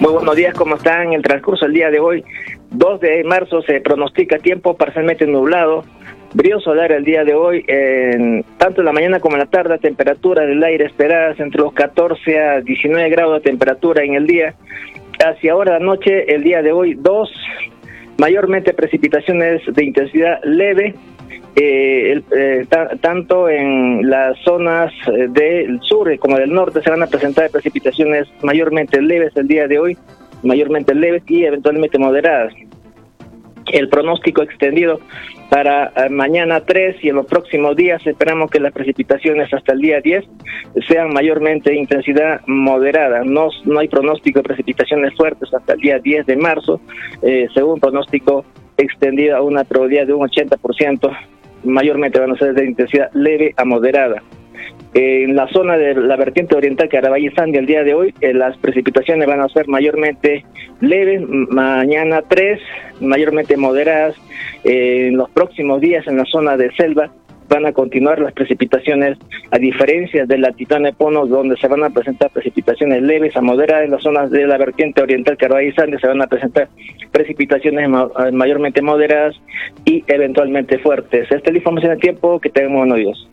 Muy buenos días, ¿cómo están? En el transcurso del día de hoy, 2 de marzo, se pronostica tiempo parcialmente nublado, brillo solar el día de hoy, en, tanto en la mañana como en la tarde, temperatura del aire esperadas entre los 14 a 19 grados de temperatura en el día. Hacia ahora la noche, el día de hoy, 2, mayormente precipitaciones de intensidad leve, eh, eh, tanto en las zonas eh, del sur como del norte se van a presentar precipitaciones mayormente leves el día de hoy, mayormente leves y eventualmente moderadas. El pronóstico extendido para mañana 3 y en los próximos días esperamos que las precipitaciones hasta el día 10 sean mayormente intensidad moderada. No, no hay pronóstico de precipitaciones fuertes hasta el día 10 de marzo, según pronóstico extendido a una probabilidad de un 80% mayormente van a ser de intensidad leve a moderada. En la zona de la vertiente oriental Caraballo Sandia el día de hoy, eh, las precipitaciones van a ser mayormente leves, mañana 3, mayormente moderadas. Eh, en los próximos días en la zona de selva van a continuar las precipitaciones, a diferencia de la Titana Ponos, donde se van a presentar precipitaciones leves a moderadas, en las zonas de la vertiente oriental Carvalho se van a presentar precipitaciones mayormente moderadas y eventualmente fuertes. Esta es la información de tiempo, que tenemos buenos días.